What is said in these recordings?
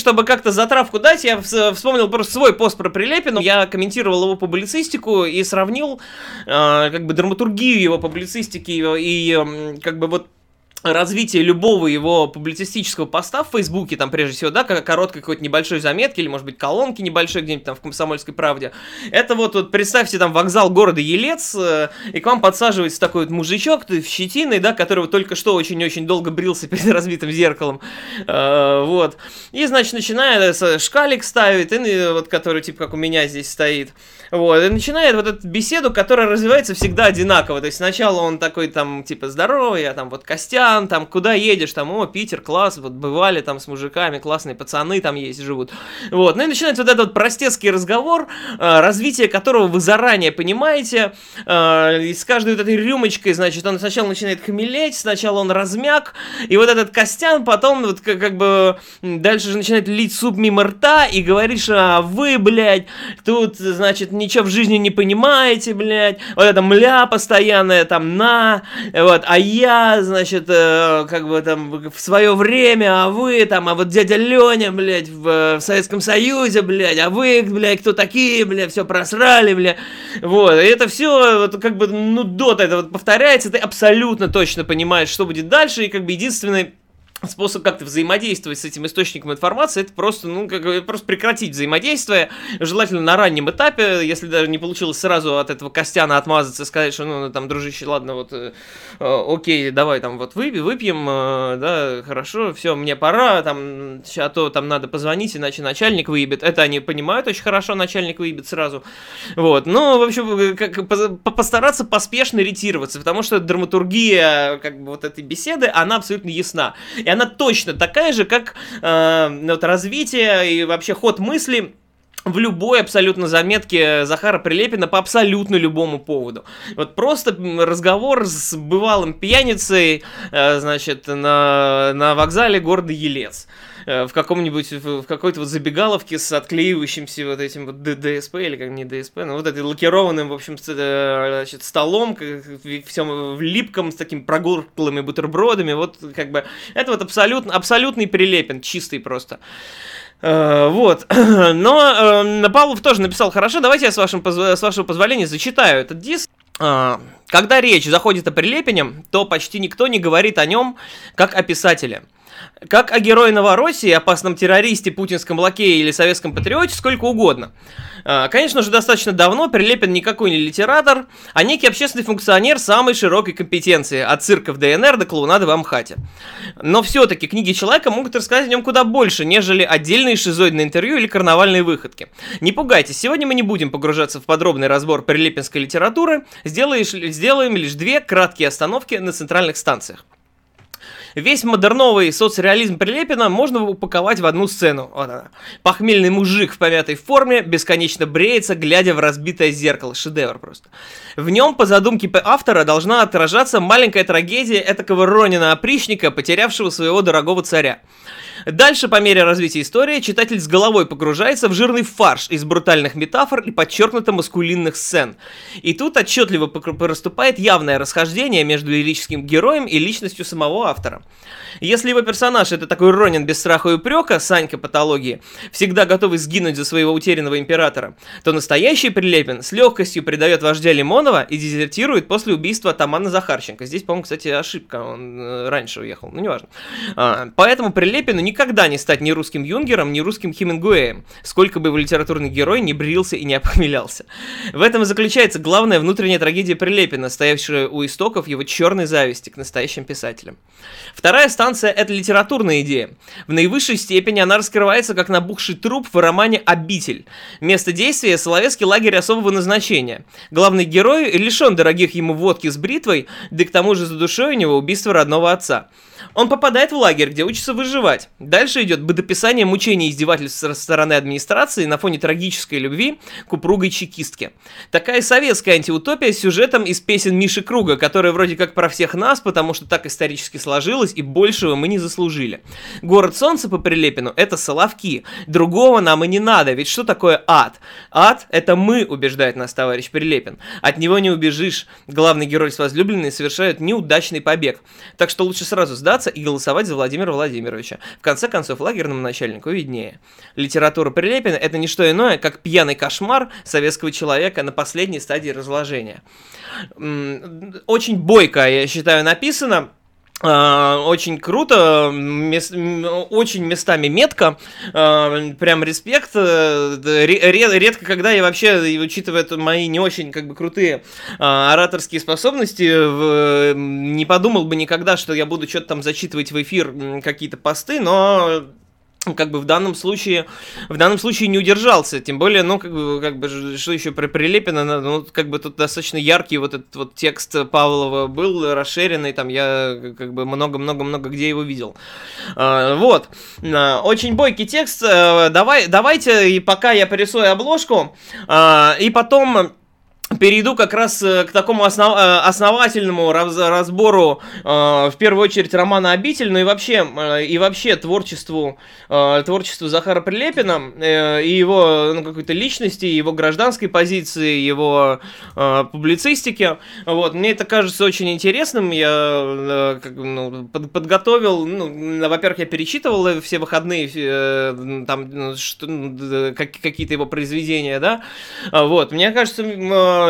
Чтобы как-то затравку дать, я вспомнил просто свой пост про Прилепина. Я комментировал его публицистику и сравнил э, как бы драматургию его публицистики и, и как бы вот развитие любого его публицистического поста в Фейсбуке, там, прежде всего, да, короткой какой-то небольшой заметки, или, может быть, колонки небольшой где-нибудь там в «Комсомольской правде», это вот, вот представьте, там, вокзал города Елец, э, и к вам подсаживается такой вот мужичок в щетиной, да, которого только что очень-очень долго брился перед разбитым зеркалом, э, вот, и, значит, начинает шкалик ставит, и, вот, который, типа, как у меня здесь стоит, вот, и начинает вот эту беседу, которая развивается всегда одинаково, то есть сначала он такой, там, типа, здоровый, а там, вот, Казахстан, там, куда едешь, там, о, Питер, класс, вот, бывали там с мужиками, классные пацаны там есть, живут. Вот, ну и начинается вот этот вот простецкий разговор, э, развитие которого вы заранее понимаете, э, и с каждой вот этой рюмочкой, значит, он сначала начинает хмелеть, сначала он размяк, и вот этот Костян потом вот как, как бы дальше же начинает лить суп мимо рта и говоришь, а вы, блядь, тут, значит, ничего в жизни не понимаете, блядь, вот это мля постоянная, там, на, вот, а я, значит, э, как бы там в свое время, а вы там, а вот дядя Леня, блядь, в, в Советском Союзе, блядь, а вы, блядь, кто такие, блядь, все просрали, блядь. Вот, и это все вот как бы, ну, дота это вот повторяется, ты абсолютно точно понимаешь, что будет дальше, и как бы единственный способ как-то взаимодействовать с этим источником информации, это просто, ну, как, просто прекратить взаимодействие, желательно на раннем этапе, если даже не получилось сразу от этого Костяна отмазаться сказать, что, ну, там, дружище, ладно, вот, э, э окей, давай там вот выпьем, выпьем, э, да, хорошо, все, мне пора, там, а то там надо позвонить, иначе начальник выебет, это они понимают очень хорошо, начальник выебет сразу, вот, ну, в общем, э, как, постараться поспешно ретироваться, потому что драматургия, как бы, вот этой беседы, она абсолютно ясна, и она точно такая же, как э, вот развитие и вообще ход мысли в любой абсолютно заметке Захара Прилепина по абсолютно любому поводу. Вот просто разговор с бывалым пьяницей, э, значит, на, на вокзале города Елец. Э, в каком-нибудь, в какой-то вот забегаловке с отклеивающимся вот этим вот ДСП, или как не ДСП, ну вот этим лакированным, в общем, э, значит, столом, всем в липком, с такими прогорклыми бутербродами, вот как бы, это вот абсолютно, абсолютный Прилепин, чистый просто. Вот. Но uh, Павлов тоже написал хорошо. Давайте я с, вашим, с вашего позволения зачитаю этот диск. Uh, когда речь заходит о Прилепине, то почти никто не говорит о нем как о писателе. Как о герое Новороссии, опасном террористе, путинском лакее или советском патриоте, сколько угодно. А, конечно же, достаточно давно Прилепин никакой не литератор, а некий общественный функционер самой широкой компетенции, от цирка в ДНР до клоунады в Амхате. Но все-таки книги человека могут рассказать о нем куда больше, нежели отдельные шизоидные интервью или карнавальные выходки. Не пугайтесь, сегодня мы не будем погружаться в подробный разбор прилепинской литературы, сделаешь, сделаем лишь две краткие остановки на центральных станциях. Весь модерновый соцреализм Прилепина можно упаковать в одну сцену. Вот она. Похмельный мужик в помятой форме бесконечно бреется, глядя в разбитое зеркало. Шедевр просто. В нем, по задумке автора, должна отражаться маленькая трагедия этакого Ронина-опричника, потерявшего своего дорогого царя. Дальше, по мере развития истории, читатель с головой погружается в жирный фарш из брутальных метафор и подчеркнуто маскулинных сцен. И тут отчетливо проступает явное расхождение между лирическим героем и личностью самого автора. Если его персонаж это такой Ронин без страха и упрека, Санька патологии, всегда готовый сгинуть за своего утерянного императора, то настоящий Прилепин с легкостью предает вождя Лимонова и дезертирует после убийства Тамана Захарченко. Здесь, по-моему, кстати, ошибка, он э, раньше уехал, ну неважно. А, поэтому Прилепину никогда не стать ни русским Юнгером, ни русским Хемингуэем, сколько бы его литературный герой не брился и не опохмелялся. В этом и заключается главная внутренняя трагедия Прилепина, стоявшая у истоков его черной зависти к настоящим писателям. Вторая станция — это литературная идея. В наивысшей степени она раскрывается как набухший труп в романе «Обитель». Место действия — Соловецкий лагерь особого назначения. Главный герой лишен дорогих ему водки с бритвой, да к тому же за душой у него убийство родного отца. Он попадает в лагерь, где учится выживать. Дальше идет бытописание мучений и издевательств со стороны администрации на фоне трагической любви к упругой чекистке. Такая советская антиутопия с сюжетом из песен Миши Круга, которая вроде как про всех нас, потому что так исторически сложилось, и большего мы не заслужили. Город солнца по Прилепину — это Соловки. Другого нам и не надо, ведь что такое ад? Ад — это мы, убеждает нас товарищ Прилепин. От него не убежишь. Главный герой с возлюбленной совершают неудачный побег. Так что лучше сразу сдать заблуждаться и голосовать за Владимира Владимировича. В конце концов, лагерному начальнику виднее. Литература Прилепина – это не что иное, как пьяный кошмар советского человека на последней стадии разложения. Очень бойко, я считаю, написано. А, очень круто, очень местами метко, а, прям респект. Э, редко, когда я вообще, учитывая мои не очень как бы крутые а, ораторские способности, не подумал бы никогда, что я буду что-то там зачитывать в эфир какие-то посты, но как бы в данном случае в данном случае не удержался. Тем более ну как бы как бы что еще про Прилепина ну как бы тут достаточно яркий вот этот вот текст Павлова был расширенный там я как бы много много много где его видел. А, вот. А, очень бойкий текст. А, давай давайте и пока я порисую обложку и потом перейду как раз э, к такому основ... Э, основательному раз... разбору, э, в первую очередь, романа «Обитель», ну и вообще, и вообще творчеству, творчеству Захара Прилепина и его ну, какой-то личности, его гражданской позиции, его публицистики. Вот, мне это кажется очень интересным. Я ну, под, подготовил, ну, во-первых, я перечитывал все выходные там ну, что, какие-то его произведения, да. Вот, мне кажется,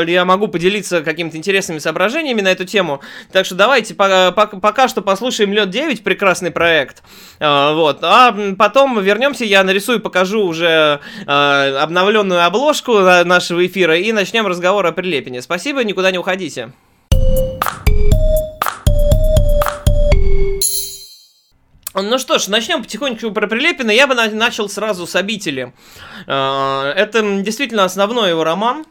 я могу поделиться какими-то интересными соображениями на эту тему. Так что давайте пока, пока что послушаем Лед 9, прекрасный проект. А, вот. А потом вернемся, я нарисую, покажу уже а, обновленную обложку нашего эфира и начнем разговор о Прилепине. Спасибо, никуда не уходите. Ну что ж, начнем потихоньку про Прилепина. Я бы начал сразу с «Обители». А, это действительно основной его роман.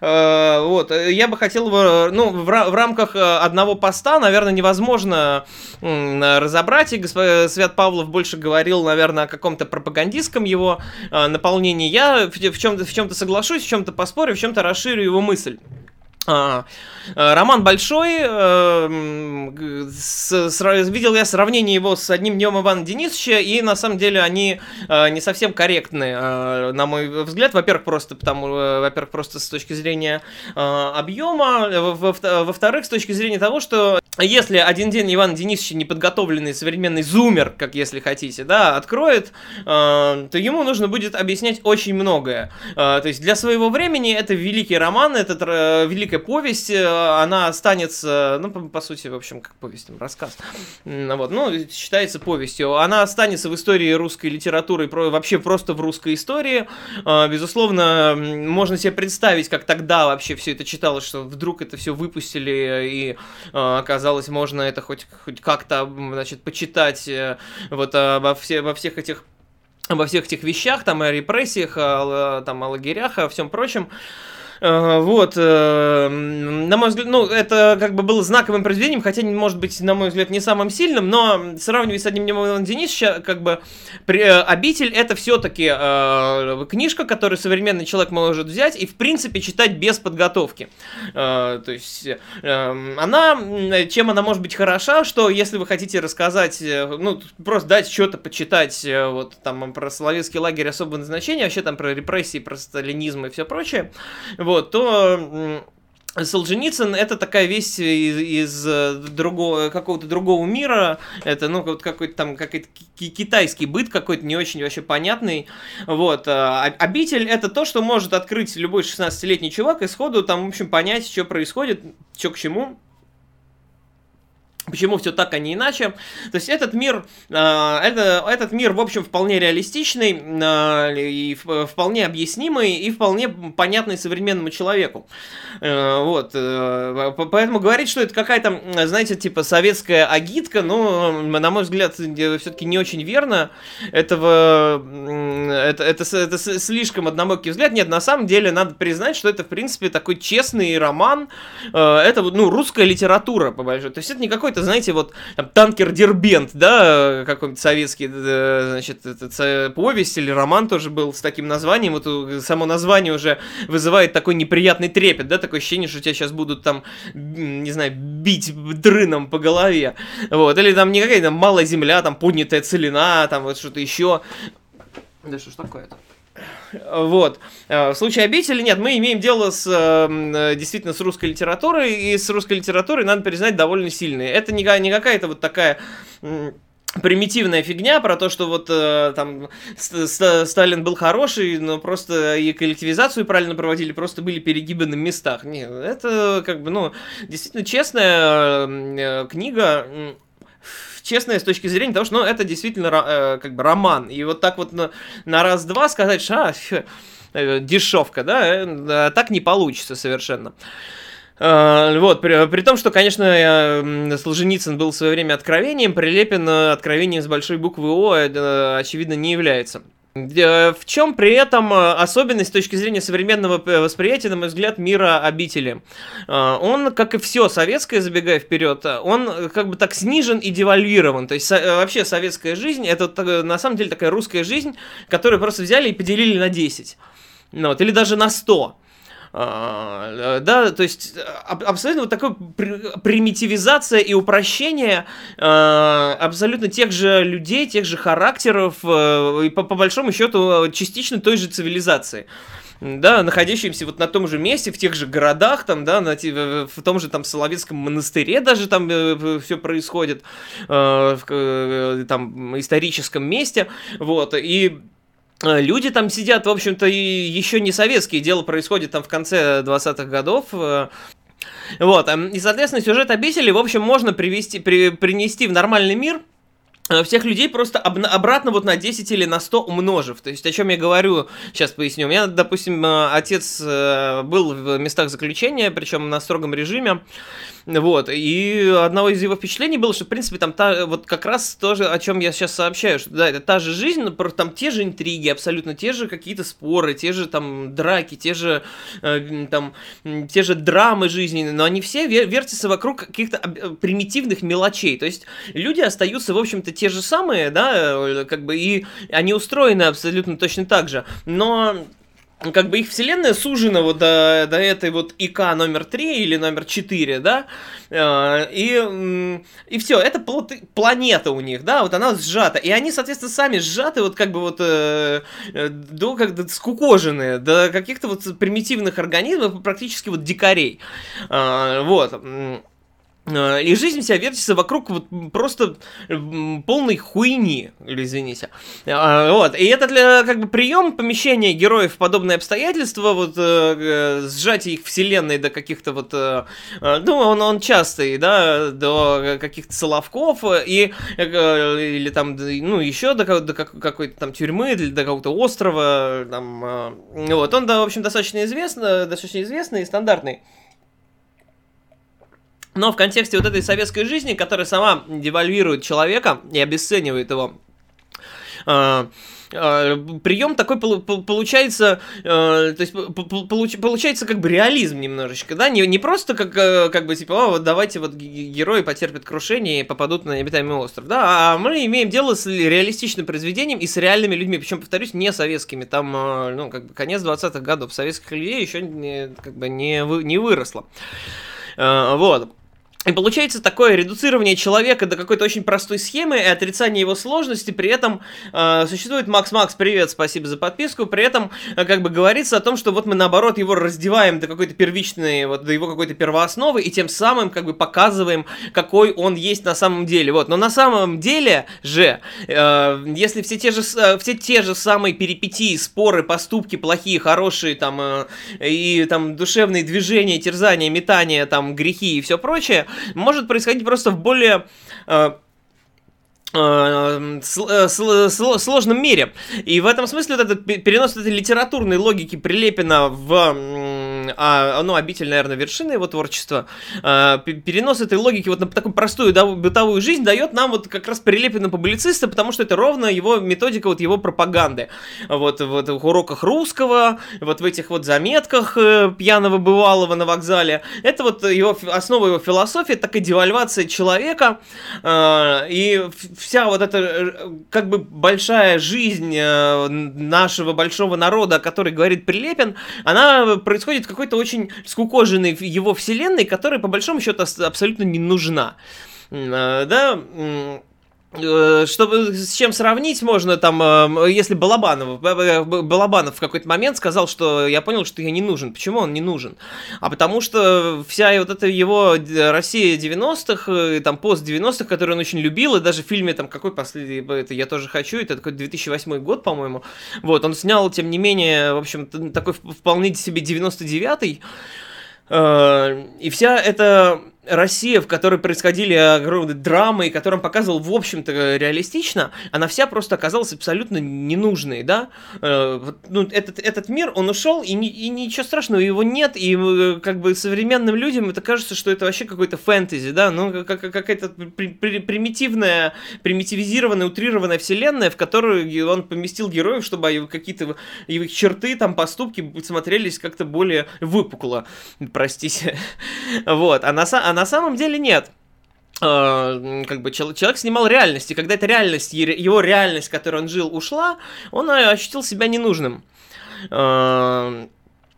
Э, вот, э, я бы хотел бы, ну, в, в рамках э, одного поста, наверное, невозможно разобрать, и господин Свят Павлов больше говорил, наверное, о каком-то пропагандистском его наполнении. Я в чем-то в чем-то соглашусь, в чем-то поспорю, в чем-то расширю его мысль. А, роман большой, э, видел я сравнение его с одним днем Ивана Денисовича, и на самом деле они э, не совсем корректны, э, на мой взгляд. Во-первых, просто потому, э, во-первых, просто с точки зрения объема, во-вторых, с точки зрения того, что если один день Ивана Денисовича неподготовленный современный зумер, как если хотите, да, откроет, то ему нужно будет объяснять очень многое. То есть для своего времени это великий роман, это э, великая повесть, э, она останется, ну, по, по сути, в общем, как повесть, там, рассказ, вот, ну, считается повестью, она останется в истории русской литературы, вообще просто в русской истории, а, безусловно, можно себе представить, как тогда вообще все это читалось, что вдруг это все выпустили, и а, оказалось, можно это хоть, хоть как-то, значит, почитать, э, вот, во, все, во всех этих обо всех этих вещах, там, о репрессиях, о, там, о лагерях, о всем прочем. Вот, э, на мой взгляд, ну, это как бы было знаковым произведением, хотя, может быть, на мой взгляд, не самым сильным, но сравнивая с одним днем Денисовича, как бы при, э, «Обитель» — это все-таки э, книжка, которую современный человек может взять и, в принципе, читать без подготовки. Э, то есть, э, она, чем она может быть хороша, что если вы хотите рассказать, э, ну, просто дать что-то почитать, вот, там, про Соловецкий лагерь особого назначения, вообще там про репрессии, про сталинизм и все прочее, вот, то Солженицын это такая вещь из, из э, другого какого-то другого мира. Это ну вот какой-то там какой-то китайский быт какой-то не очень вообще понятный. Вот. А обитель это то, что может открыть любой 16-летний чувак и сходу там, в общем, понять, что происходит, что к чему. Почему все так, а не иначе? То есть этот мир, э, это, этот мир, в общем, вполне реалистичный, э, и вполне объяснимый, и вполне понятный современному человеку. Э, вот. Э, поэтому говорить, что это какая-то, знаете, типа советская агитка, ну, на мой взгляд, все-таки не очень верно. Этого, это, это, это слишком однобокий взгляд. Нет, на самом деле надо признать, что это, в принципе, такой честный роман. Э, это, ну, русская литература, по большому. То есть это не какой какой-то, знаете, вот там, танкер Дербент, да, какой-нибудь советский, значит, этот, повесть или роман тоже был с таким названием, вот э, само название уже вызывает такой неприятный трепет, да, такое ощущение, что тебя сейчас будут там, не знаю, бить дрыном по голове, вот, или там не какая-то малая земля, там поднятая целина, там вот что-то еще. Да что ж такое-то? Вот. В случае обители нет, мы имеем дело с действительно с русской литературой, и с русской литературой, надо признать, довольно сильной. Это не, не какая-то вот такая примитивная фигня про то, что вот э, там Сталин был хороший, но просто и коллективизацию правильно проводили, просто были перегибы на местах. Нет, это как бы, ну, действительно честная э, книга, честная с точки зрения того, что ну, это действительно э, как бы роман. И вот так вот на, на раз-два сказать, что а, э, дешевка, да, э, так не получится совершенно. Uh, вот, при, при том, что, конечно, Солженицын был в свое время откровением, Прилепин откровением с большой буквы О, очевидно, не является. В чем при этом особенность с точки зрения современного восприятия, на мой взгляд, мира обители? Он, как и все советское, забегая вперед, он как бы так снижен и девальвирован. То есть вообще советская жизнь, это на самом деле такая русская жизнь, которую просто взяли и поделили на 10. Ну, вот, или даже на 100. А, да, то есть абсолютно вот такая примитивизация и упрощение а, абсолютно тех же людей, тех же характеров э, и по, по большому счету частично той же цивилизации. Да, находящимся вот на том же месте, в тех же городах, там, да, на, в том же там Соловецком монастыре даже там э, все происходит, э, в э, там историческом месте, вот, и Э, люди там сидят, в общем-то, еще не советские, дело происходит там в конце 20-х годов. Э. Вот, эм, и, соответственно, сюжет обители, в общем, можно привести, при, принести в нормальный мир, всех людей просто об, обратно вот на 10 или на 100 умножив. То есть, о чем я говорю, сейчас поясню. У меня, допустим, отец был в местах заключения, причем на строгом режиме. Вот, и одного из его впечатлений было, что, в принципе, там та, вот как раз то же, о чем я сейчас сообщаю, что, да, это та же жизнь, но там те же интриги, абсолютно те же какие-то споры, те же там драки, те же э, там, те же драмы жизни, но они все вертятся вокруг каких-то примитивных мелочей, то есть люди остаются, в общем-то, те же самые, да, э, как бы, и они устроены абсолютно точно так же, но как бы их вселенная сужена вот до, до этой вот ИК номер 3 или номер 4, да, э, и, и все, это планета у них, да, вот она сжата, и они, соответственно, сами сжаты, вот как бы вот э, э, до как-то скукоженные, до каких-то вот примитивных организмов, практически вот дикарей, вот. Э, и жизнь вся вертится вокруг вот просто полной хуйни, извините. Э, вот. И это для как бы прием помещения героев в подобные обстоятельства, вот э, сжатие их вселенной до каких-то вот, ну, он, он частый, да, до каких-то соловков, и, или там, ну, еще до, до какой-то там тюрьмы, или до какого-то острова, там, вот. Он, да, в общем, достаточно известный, достаточно известный и стандартный. Но в контексте вот этой советской жизни, которая сама девальвирует человека и обесценивает его, э, э, прием такой получается, э, то есть получается как бы реализм немножечко, да, не, не просто как, как бы типа, о, вот давайте вот герои потерпят крушение и попадут на необитаемый остров, да, а мы имеем дело с реалистичным произведением и с реальными людьми, причем, повторюсь, не советскими, там, ну, как бы конец 20-х годов, советских людей еще не, как бы не, вы, не выросло. Вот. И получается такое редуцирование человека до какой-то очень простой схемы и отрицание его сложности, при этом э, существует Макс Макс, привет, спасибо за подписку, при этом э, как бы говорится о том, что вот мы наоборот его раздеваем до какой-то первичной, вот до его какой-то первоосновы и тем самым как бы показываем, какой он есть на самом деле, вот, но на самом деле же, э, если все те же, э, все те же самые перипетии, споры, поступки плохие, хорошие, там, э, и там душевные движения, терзания, метания, там, грехи и все прочее, может происходить просто в более э, э, э, сложном мире. И в этом смысле вот этот перенос этой литературной логики Прилепина в а, ну, обитель, наверное, вершина его творчества, а, перенос этой логики вот на такую простую да, бытовую жизнь дает нам вот как раз Прилепина публициста, потому что это ровно его методика вот его пропаганды. Вот вот, в уроках русского, вот в этих вот заметках э, пьяного бывалого на вокзале. Это вот его, основа его философии, такая девальвация человека, э, и вся вот эта э, как бы большая жизнь э, нашего большого народа, о которой говорит Прилепин, она происходит какой-то очень скукоженной его вселенной, которая по большому счету абсолютно не нужна. Э, да, чтобы с чем сравнить можно, там, э, если Балабанов, Балабанов в какой-то момент сказал, что я понял, что я не нужен. Почему он не нужен? А потому что вся вот эта его Россия 90-х, там, пост 90-х, который он очень любил, и даже в фильме, там, какой последний, это я тоже хочу, это такой 2008 год, по-моему, вот, он снял, тем не менее, в общем, такой вполне себе 99-й, э, и вся эта Россия, в которой происходили огромные драмы, и которым показывал, в общем-то, реалистично, она вся просто оказалась абсолютно ненужной, да? Э, ну, этот, этот мир, он ушел, и, ни, и ничего страшного, его нет, и э, как бы современным людям это кажется, что это вообще какой-то фэнтези, да? Ну, как, какая-то при, при, примитивная, примитивизированная, утрированная вселенная, в которую он поместил героев, чтобы какие-то их черты, там, поступки смотрелись как-то более выпукло, простите. Вот, а на, а на самом деле нет а, как бы человек снимал реальность, и когда эта реальность, его реальность, в которой он жил, ушла, он ощутил себя ненужным.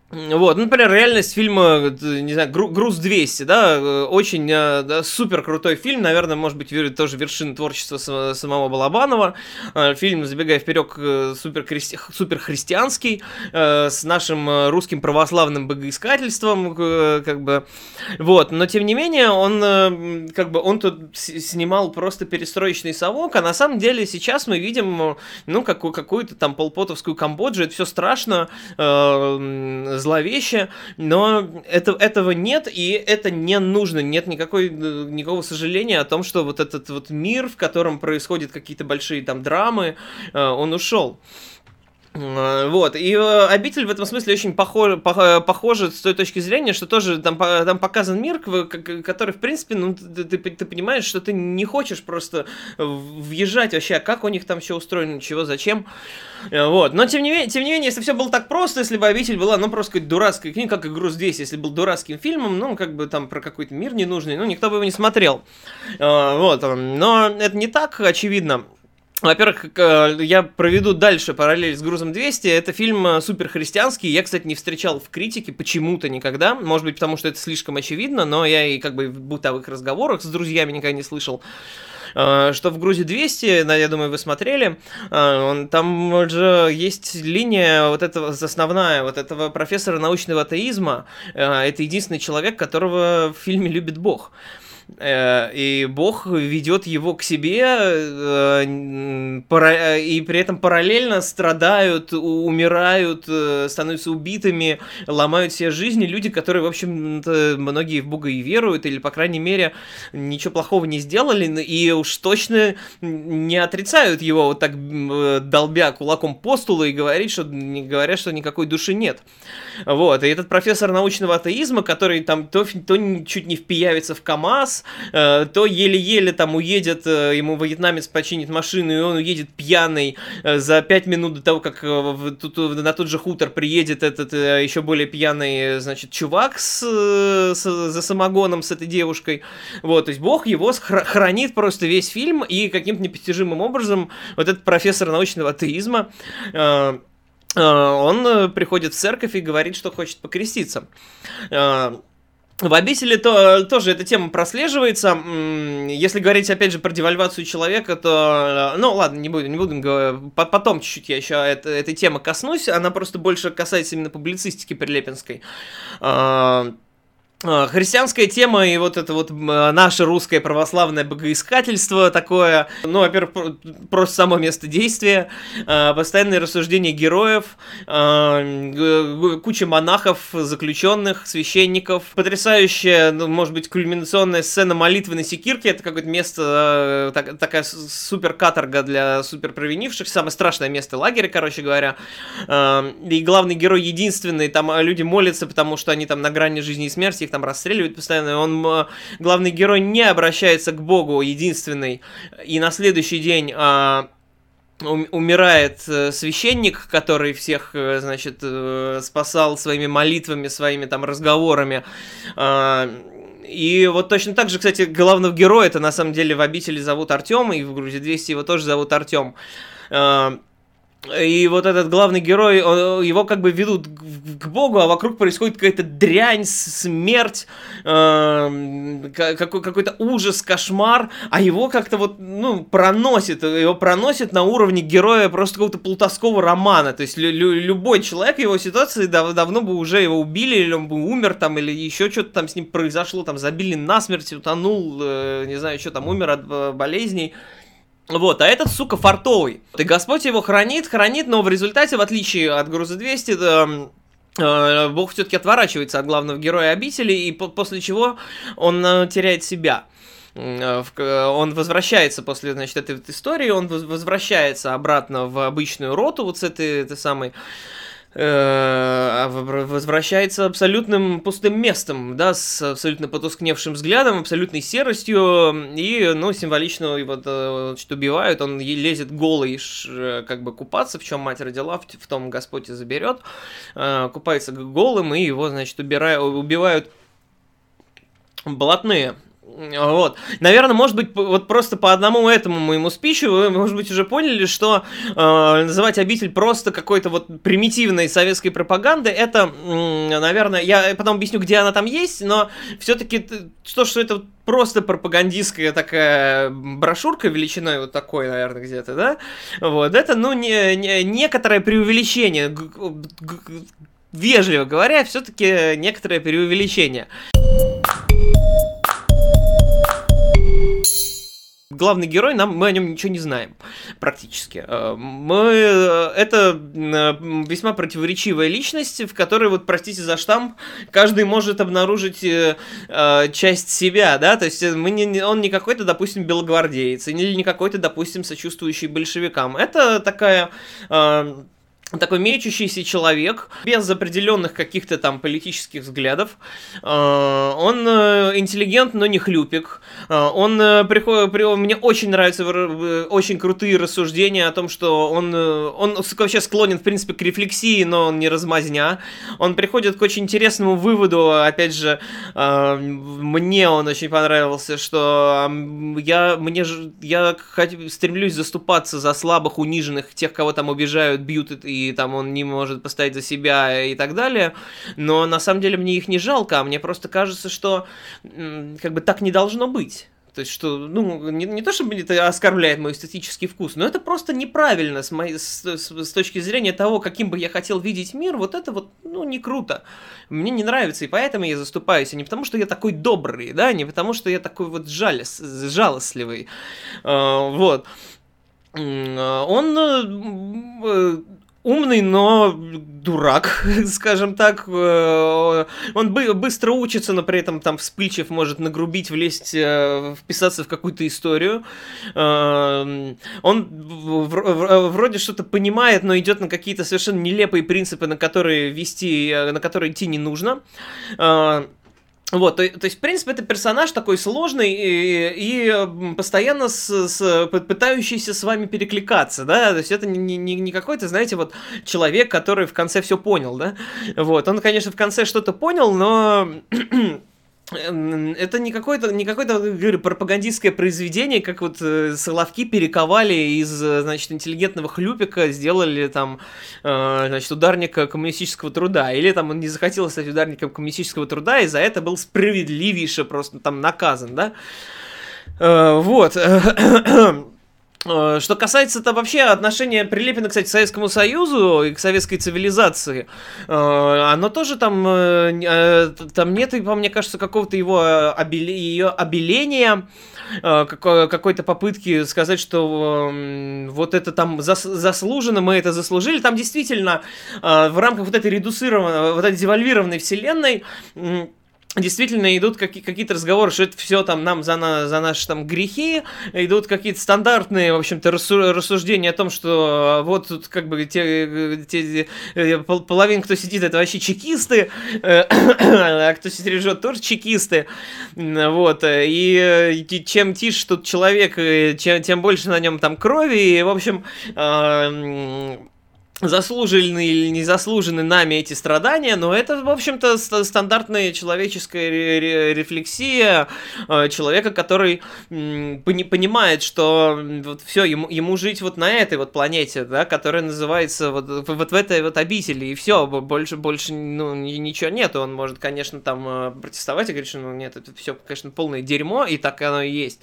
Вот, например, реальность фильма, не знаю, «Груз 200», да, очень э, да, супер крутой фильм, наверное, может быть, тоже вершина творчества самого Балабанова. Э, фильм, забегая вперед, э, супер, супер христианский, с нашим русским православным богоискательством, как бы, вот, но тем не менее, он, как бы, он тут снимал просто перестроечный совок, а на самом деле сейчас мы видим, ну, какую- какую-то там полпотовскую Камбоджу, это все страшно, зловеще, но это, этого нет, и это не нужно, нет никакой, никакого сожаления о том, что вот этот вот мир, в котором происходят какие-то большие там драмы, э, он ушел. Э, вот, и э, обитель в этом смысле очень похож, похожа с той точки зрения, что тоже там, там показан мир, который, в принципе, ну, ты, ты, ты понимаешь, что ты не хочешь просто въезжать вообще, а как у них там все устроено, чего, зачем. Э, вот, но тем не менее, тем не менее, если все было так просто, если бы обитель была, ну, просто какая-то дурацкая книга, как «Игру 200», если был дурацким фильмом, ну, как бы там про какой-то мир ненужный, ну, никто бы его не смотрел. Вот, но это не так, очевидно. Во-первых, э, я проведу дальше параллель с «Грузом 200». Это фильм э, суперхристианский. Я, кстати, не встречал в критике почему-то никогда. Может быть, потому что это слишком очевидно, но я и как бы в бытовых разговорах с друзьями никогда не слышал э, что в Грузии 200, я думаю, вы смотрели, там же есть линия вот этого основная, вот этого профессора научного атеизма. Это единственный человек, которого в фильме любит Бог. Э, и Бог ведет его к себе, э, и при этом параллельно страдают, умирают, э, становятся убитыми, ломают себе жизни люди, которые, в общем многие в Бога и веруют, или, по крайней мере, ничего плохого не сделали, и уж точно не отрицают его вот так долбя кулаком по стулу и говорит, что, говорят, что никакой души нет. Вот, и этот профессор научного атеизма, который там то, то чуть не впиявится в КАМАЗ, э, то еле-еле там уедет, э, ему вьетнамец починит машину, и он уедет пьяный э, за пять минут до того, как на тот же хутор приедет этот еще более пьяный, значит, чувак с, с, за самогоном с этой девушкой. Вот, то есть Бог его хранит просто весь фильм, и каким-то непостижимым образом вот этот профессор научного атеизма он приходит в церковь и говорит, что хочет покреститься. В обители то, тоже эта тема прослеживается. Если говорить, опять же, про девальвацию человека, то... Э, ну, ладно, не будем, не будем Потом чуть-чуть я еще это, этой темы коснусь. Она просто больше касается именно публицистики Прилепинской. А, а, христианская тема и вот это вот наше русское православное богоискательство такое, ну, во-первых, просто само место действия, а, постоянные рассуждения героев, а, куча монахов, заключенных, священников, потрясающая, ну, может быть, кульминационная сцена молитвы на секирке, это какое-то место, так, такая супер каторга для супер провинивших, самое страшное место лагеря, короче говоря, и главный герой единственный, там люди молятся, потому что они там на грани жизни и смерти, их там расстреливают постоянно, он, главный герой не обращается к Богу, единственный, и на следующий день а, умирает э, священник, который всех, э, значит, э, спасал своими молитвами, своими там разговорами. А, и вот точно так же, кстати, главного героя это на самом деле в обители зовут Артем, и в Грузии 200 его тоже зовут Артем. И вот этот главный герой, он, его как бы ведут к, богу, а вокруг происходит какая-то дрянь, смерть, э, какой, какой-то ужас, кошмар, а его как-то вот, ну, проносит, его проносит на уровне героя просто какого-то плутовского романа, то есть лю- лю- любой человек его ситуации дав- давно бы уже его убили, или он бы умер там, или еще что-то там с ним произошло, там забили насмерть, утонул, э, не знаю, что там, умер от э, болезней, вот, а этот, сука, фартовый. И Господь его хранит, хранит, но в результате, в отличие от груза 200, э, э, Бог все-таки отворачивается от главного героя обители, и по после чего он э, теряет себя. Э, он возвращается после, значит, этой вот истории, он возвращается обратно в обычную роту вот с этой, этой самой Э, возвращается абсолютным пустым местом, да, с абсолютно потускневшим взглядом, абсолютной серостью, и, ну, символично его, э, значит, убивают, он лезет голый, э, как бы купаться, в чем мать родила, в том Господь и заберет, купается голым, и его, значит, убирают, убивают блатные. Вот. Наверное, может быть, вот просто по одному этому моему спичу вы, может быть, уже поняли, что э, называть обитель просто какой-то вот примитивной советской пропагандой, это, э, наверное, я потом объясню, где она там есть, но все-таки то, что это просто пропагандистская такая брошюрка величиной вот такой, наверное, где-то, да, вот, это, ну, не, не, некоторое преувеличение, вежливо говоря, все-таки некоторое преувеличение. Главный герой, нам, мы о нем ничего не знаем практически. Э, мы, э, это э, весьма противоречивая личность, в которой, вот, простите за штамп, каждый может обнаружить часть себя, да, то есть мы не, он не какой-то, допустим, белогвардеец, или не какой-то, допустим, сочувствующий большевикам. Это такая такой мечущийся человек, без определенных каких-то там политических взглядов. А, он э, интеллигент, но не хлюпик. А, он э, приходит, мне очень нравятся очень крутые рассуждения о том, что он, э, он вообще склонен, в принципе, к рефлексии, но он не размазня. Он приходит к очень интересному выводу, опять же, мне он очень понравился, что я, мне, я стремлюсь заступаться за слабых, униженных, тех, кого там обижают, бьют и и там он не может постоять за себя и так далее, но на самом деле мне их не жалко, а мне просто кажется, что как бы так не должно быть. То есть, что, ну, не, не то, чтобы это оскорбляет мой эстетический вкус, но это просто неправильно с, моей, с, с, с точки зрения того, каким бы я хотел видеть мир, вот это вот, ну, не круто. Мне не нравится, и поэтому я заступаюсь. И не потому, что я такой добрый, да, не потому, что я такой вот жалес, жалостливый. Uh, вот. Он э, умный, но дурак, скажем так. Э, он бы быстро учится, но при этом там вспыльчив, может нагрубить, влезть, э, вписаться в какую-то историю. Эм, он вроде что-то понимает, но идет на какие-то совершенно нелепые принципы, на которые вести, э, на которые идти не нужно. Вот, то, то есть, в принципе, это персонаж такой сложный и, и постоянно с, с, пытающийся с вами перекликаться, да, то есть это не, не, не какой-то, знаете, вот человек, который в конце все понял, да, вот, он, конечно, в конце что-то понял, но это не какое-то, не какое-то, говорю, пропагандистское произведение, как вот э, Соловки перековали из, э, значит, интеллигентного хлюпика, сделали там, э, значит, ударника коммунистического труда. Или там он не захотел стать ударником коммунистического труда, и за это был справедливейше просто там наказан, да? Э, вот. Э, что касается то вообще отношения Прилепина, кстати, к Советскому Союзу и к советской цивилизации, э, оно тоже там, э, там нет, мне кажется, какого-то его обеле, ее обеления, какой-то попытки сказать, что вот это там заслужено, мы это заслужили. Там действительно в рамках вот этой редуцированной, вот этой девальвированной вселенной действительно идут какие- какие-то разговоры, что это все там нам за, на, за наши там грехи, идут какие-то стандартные, в общем-то, рассуждения о том, что вот тут как бы те, те э, половина, кто сидит, это вообще чекисты, э, а кто стережет, тоже чекисты, вот, и, и чем тише тут человек, чем, тем больше на нем там крови, и, в общем, заслужены или не заслужены нами эти страдания, но это, в общем-то, стандартная человеческая рефлексия э, человека, который понимает, что вот все, ему, ему жить вот на этой вот планете, да, которая называется вот, вот в этой вот обители, и все, больше, больше, ну, ничего нет, он может, конечно, там э, протестовать и говорить, что, ну, нет, это все, конечно, полное дерьмо, и так оно и есть,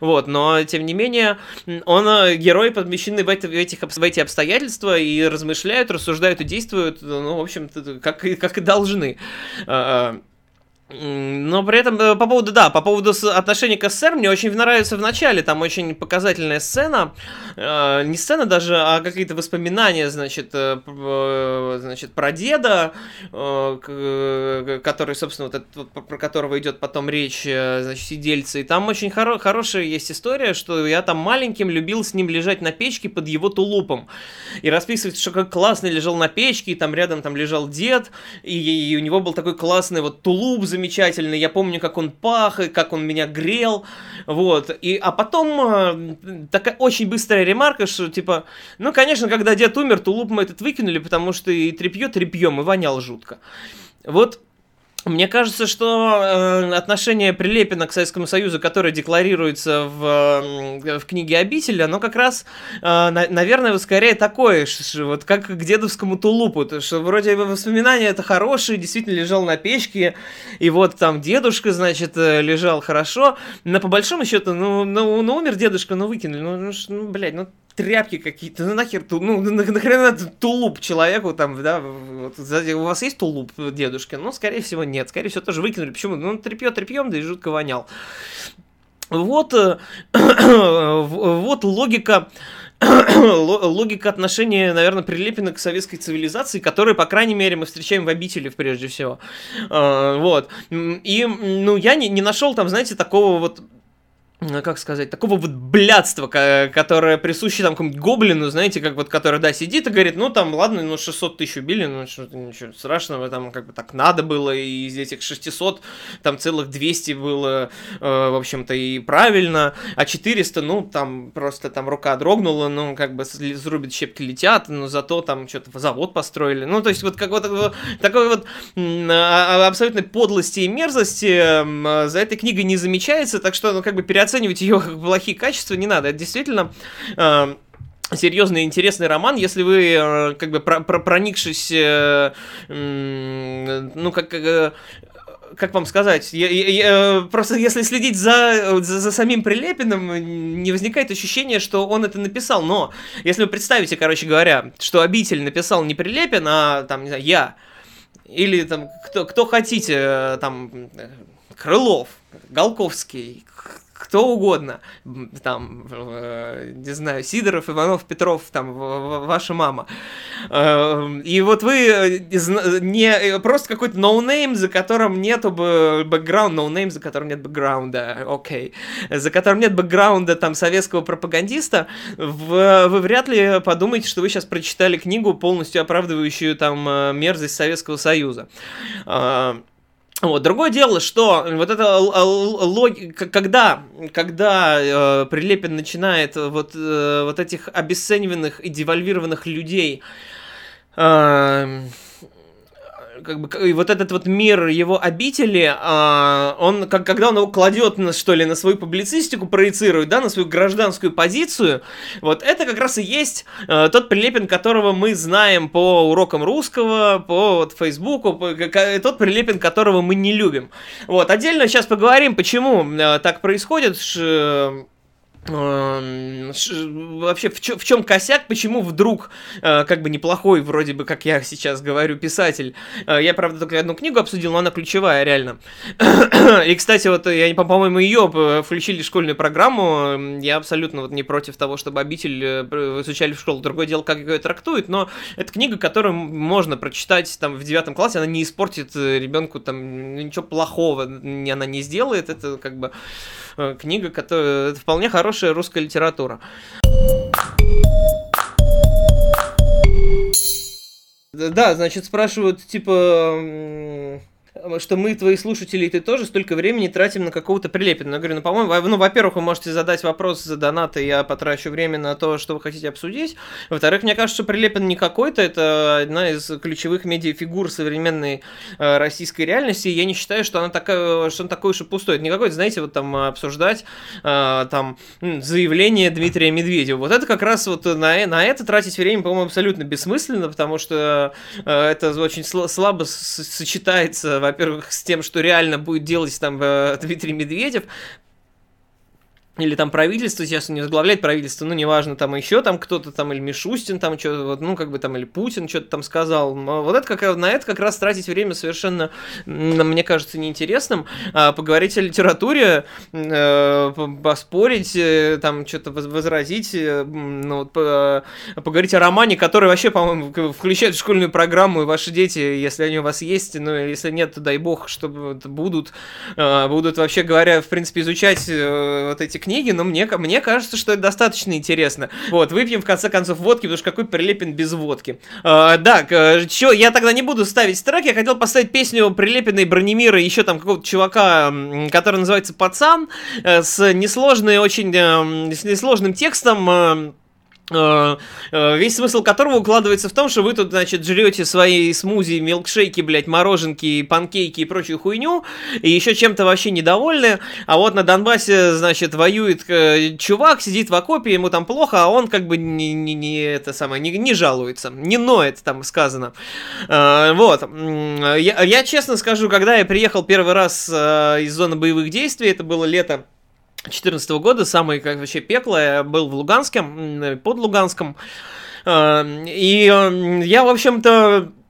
вот, но, тем не менее, он э, герой, подмещенный в, это, в, этих, в эти обстоятельства, и размышляют, рассуждают и действуют, ну, в общем-то, как, как и должны. Но при этом э, по поводу, да, по поводу отношения к СССР мне очень нравится в начале, там очень показательная сцена, э, не сцена даже, а какие-то воспоминания, значит, э, э значит, про деда, э, который, собственно, вот этот, про которого идет потом речь, э, значит, сидельцы, и там очень хоро хорошая есть история, что я там маленьким любил с ним лежать на печке под его тулупом, и расписывать, что как классно лежал на печке, и там рядом там лежал дед, и, и у него был такой классный вот тулуп замечательный, я помню, как он пах, и как он меня грел, вот, и, а потом э, такая очень быстрая ремарка, что, типа, ну, конечно, когда дед умер, тулуп мы этот выкинули, потому что и тряпье тряпьем, и вонял жутко. Вот мне кажется, что э, отношение Прилепина к Советскому Союзу, которое декларируется в, в книге «Обитель», оно как раз, э, на, наверное, скорее такое, что, вот как к дедовскому тулупу, то, что вроде воспоминания это хорошие, действительно лежал на печке, и вот там дедушка, значит, э, лежал хорошо, но по большому счету, ну, ну, ну умер дедушка, ну выкинули, ну, ну, ну блядь, ну тряпки какие-то, ну нахер, ну нахрена тулуп человеку там, да, вот, у вас есть тулуп дедушки? Ну, скорее всего, нет, скорее всего, тоже выкинули, почему? Ну, тряпье тряпьем, да и жутко вонял. Вот, э, вот логика логика отношения, наверное, Прилепина к советской цивилизации, которую, по крайней мере, мы встречаем в обители, прежде всего. А, вот. И, ну, я не, не нашел там, знаете, такого вот как сказать, такого вот блядства, которое присуще там какому-нибудь гоблину, знаете, как вот, который, да, сидит и говорит, ну, там, ладно, ну, 600 тысяч убили, ну, что-то ничего страшного, там, как бы так надо было, и из этих 600, там, целых 200 было, э, в общем-то, и правильно, а 400, ну, там, просто там рука дрогнула, ну, как бы, срубит щепки летят, но зато там что-то завод построили, ну, то есть, вот, как вот, такой вот а, а, абсолютной подлости и мерзости за этой книгой не замечается, так что, ну, как бы, переоценивать переоценивать ее плохие качества не надо. Это действительно э, серьезный и интересный роман, если вы, э, как бы, про про проникшись, э, э, ну, как... Э, как вам сказать, я, я, я, просто если следить за, за, за самим Прилепиным, не возникает ощущение, что он это написал. Но если вы представите, короче говоря, что обитель написал не Прилепин, а там, не знаю, я, или там кто, кто хотите, э, там, Крылов, Голковский, кто угодно, там, э, не знаю, Сидоров, Иванов, Петров, там, ваша мама. Э, и вот вы э, не э, просто какой-то noname, за которым нету бэкграунда, noname, за которым нет бэкграунда, окей, за которым нет бэкграунда там советского пропагандиста, вы, вы вряд ли подумаете, что вы сейчас прочитали книгу, полностью оправдывающую там мерзость Советского Союза. Вот. Другое дело, что вот это логика, когда, когда э, Прилепин начинает вот, э, вот этих обесцениванных и девальвированных людей э, как бы, и вот этот вот мир его обители, а, он, как, когда он его кладет, на, что ли, на свою публицистику, проецирует, да, на свою гражданскую позицию, вот это как раз и есть а, тот Прилепин, которого мы знаем по урокам русского, по вот, Фейсбуку, по, тот Прилепин, которого мы не любим. Вот, отдельно сейчас поговорим, почему а, так происходит, ш, вообще в, чё, в чем косяк, почему вдруг э, как бы неплохой, вроде бы, как я сейчас говорю, писатель. Э, я, правда, только одну книгу обсудил, но она ключевая, реально. И, кстати, вот я, по-моему, ее включили в школьную программу. Я абсолютно вот не против того, чтобы обитель э, изучали в школу. Другое дело, как ее трактуют, но это книга, которую можно прочитать там в девятом классе, она не испортит э, ребенку там ничего плохого, она не сделает. Это как бы Э, книга, которая это вполне хорошая русская литература. Да, значит, спрашивают, типа, что мы, твои слушатели, и ты тоже столько времени тратим на какого-то Прилепина. Я говорю, ну, по-моему, ну, во-первых, вы можете задать вопрос за донаты, я потрачу время на то, что вы хотите обсудить. Во-вторых, мне кажется, что Прилепин не какой-то, это одна из ключевых медиафигур современной э, российской реальности, я не считаю, что она такая, что он такой уж и пустой. Это не какой-то, знаете, вот там обсуждать э, там заявление Дмитрия Медведева. Вот это как раз вот на, на это тратить время, по-моему, абсолютно бессмысленно, потому что э, это очень слабо сочетается во-первых, с тем, что реально будет делать там э, Дмитрий Медведев, или там правительство сейчас не возглавляет правительство, ну, неважно, там еще там кто-то там, или Мишустин там что-то, вот, ну, как бы там, или Путин что-то там сказал. Вот это как, на это как раз тратить время совершенно, мне кажется, неинтересным. А поговорить о литературе, э, поспорить, э, там, что-то возразить, э, ну, вот, по, поговорить о романе, который вообще, по-моему, включает в школьную программу, и ваши дети, если они у вас есть, ну, если нет, то дай бог, чтобы будут, будут, вообще говоря, в принципе, изучать вот эти книги, но мне, мне кажется, что это достаточно интересно. Вот, выпьем в конце концов водки, потому что какой Прилепин без водки. А, да, чё, я тогда не буду ставить трек, я хотел поставить песню Прилепина и Бронемира, еще там какого-то чувака, который называется «Пацан», э, с несложной очень, э, с несложным текстом, э, весь смысл которого укладывается в том, что вы тут, значит, жрете свои смузи, милкшейки, блядь, мороженки, панкейки и прочую хуйню, и еще чем-то вообще недовольны, а вот на Донбассе, значит, воюет э, чувак, сидит в окопе, ему там плохо, а он как бы не, не, не это самое, не, не жалуется, не ноет, там сказано. Вот. Я, я честно скажу, когда я приехал первый раз из зоны боевых действий, это было лето 2014 года, самый, как вообще, пекло, я был в Луганске, под Луганском, э, и э, я, в общем-то, Э,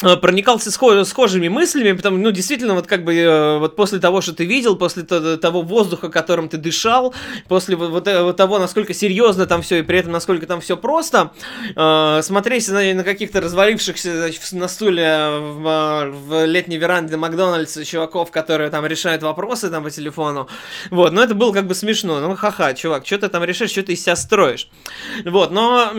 проникался схож, схожими мыслями, потому ну действительно вот как бы э, вот после того, что ты видел, после того воздуха, которым ты дышал, после вот, вот, вот того, насколько серьезно там все и при этом насколько там все просто, э, смотреть на, на каких-то развалившихся значит, на стуле в, в летней веранде Макдональдса чуваков, которые там решают вопросы там по телефону, вот, но это было как бы смешно, ну ха-ха, чувак, что ты там решаешь, что ты из себя строишь, вот, но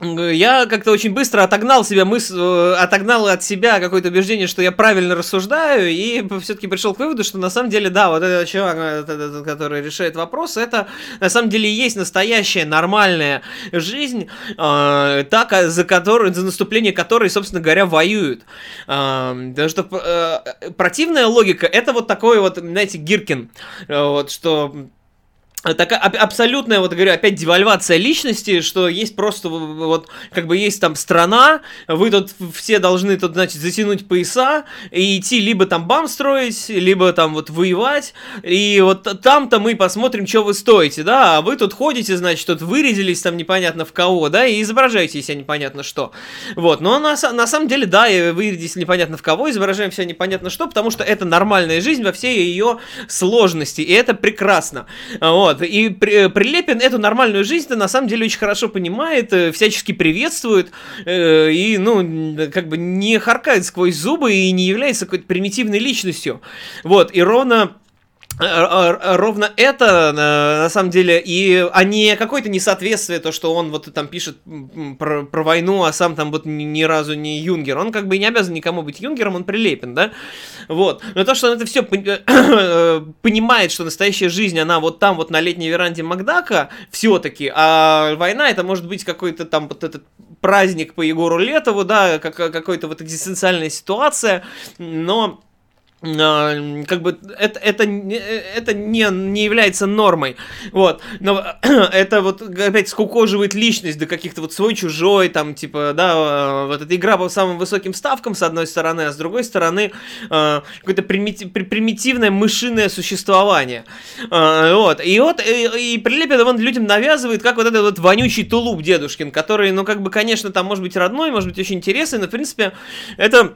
я как-то очень быстро отогнал себя мысль, э, отогнал от себя какое-то убеждение, что я правильно рассуждаю, и все-таки пришел к выводу, что на самом деле, да, вот этот чувак, этот, который решает вопрос, это на самом деле есть настоящая нормальная жизнь, э, так, за которой, за наступление которой, собственно говоря, воюют. Э, потому что э, противная логика, это вот такой вот, знаете, Гиркин, э, вот, что такая абсолютная, вот говорю, опять девальвация личности, что есть просто вот, как бы есть там страна, вы тут все должны тут, значит, затянуть пояса и идти либо там бам строить, либо там вот воевать, и вот там-то мы посмотрим, что вы стоите, да, а вы тут ходите, значит, тут вырядились там непонятно в кого, да, и изображаете себя непонятно что. Вот, но на, на самом деле, да, и вырядились непонятно в кого, изображаем себя непонятно что, потому что это нормальная жизнь во всей ее сложности, и это прекрасно. Вот. Вот, и Прилепин эту нормальную жизнь на самом деле очень хорошо понимает, э, всячески приветствует, э, и, ну, как бы не харкает сквозь зубы и не является какой-то примитивной личностью. Вот, и Э, э, ровно это, э, на самом деле, и а не какое-то несоответствие, то, что он вот там пишет про, про войну, а сам там вот ни, ни разу не юнгер. Он как бы не обязан никому быть юнгером, он прилепен, да? Вот. Но то, что он это все понимает, что настоящая жизнь, она вот там вот на летней веранде Макдака, все-таки, а война это может быть какой-то там вот этот праздник по Егору Летову, да, как, какой-то вот экзистенциальная ситуация, но как бы это, это, это не, не является нормой, вот, но это вот опять скукоживает личность до каких-то вот свой-чужой, там, типа, да, вот эта игра по самым высоким ставкам, с одной стороны, а с другой стороны, а, какое-то примитив, примитивное мышиное существование, а, вот, и вот, и, и Прилепин он людям навязывает, как вот этот вот вонючий тулуп дедушкин, который, ну, как бы, конечно, там может быть родной, может быть очень интересный, но, в принципе, это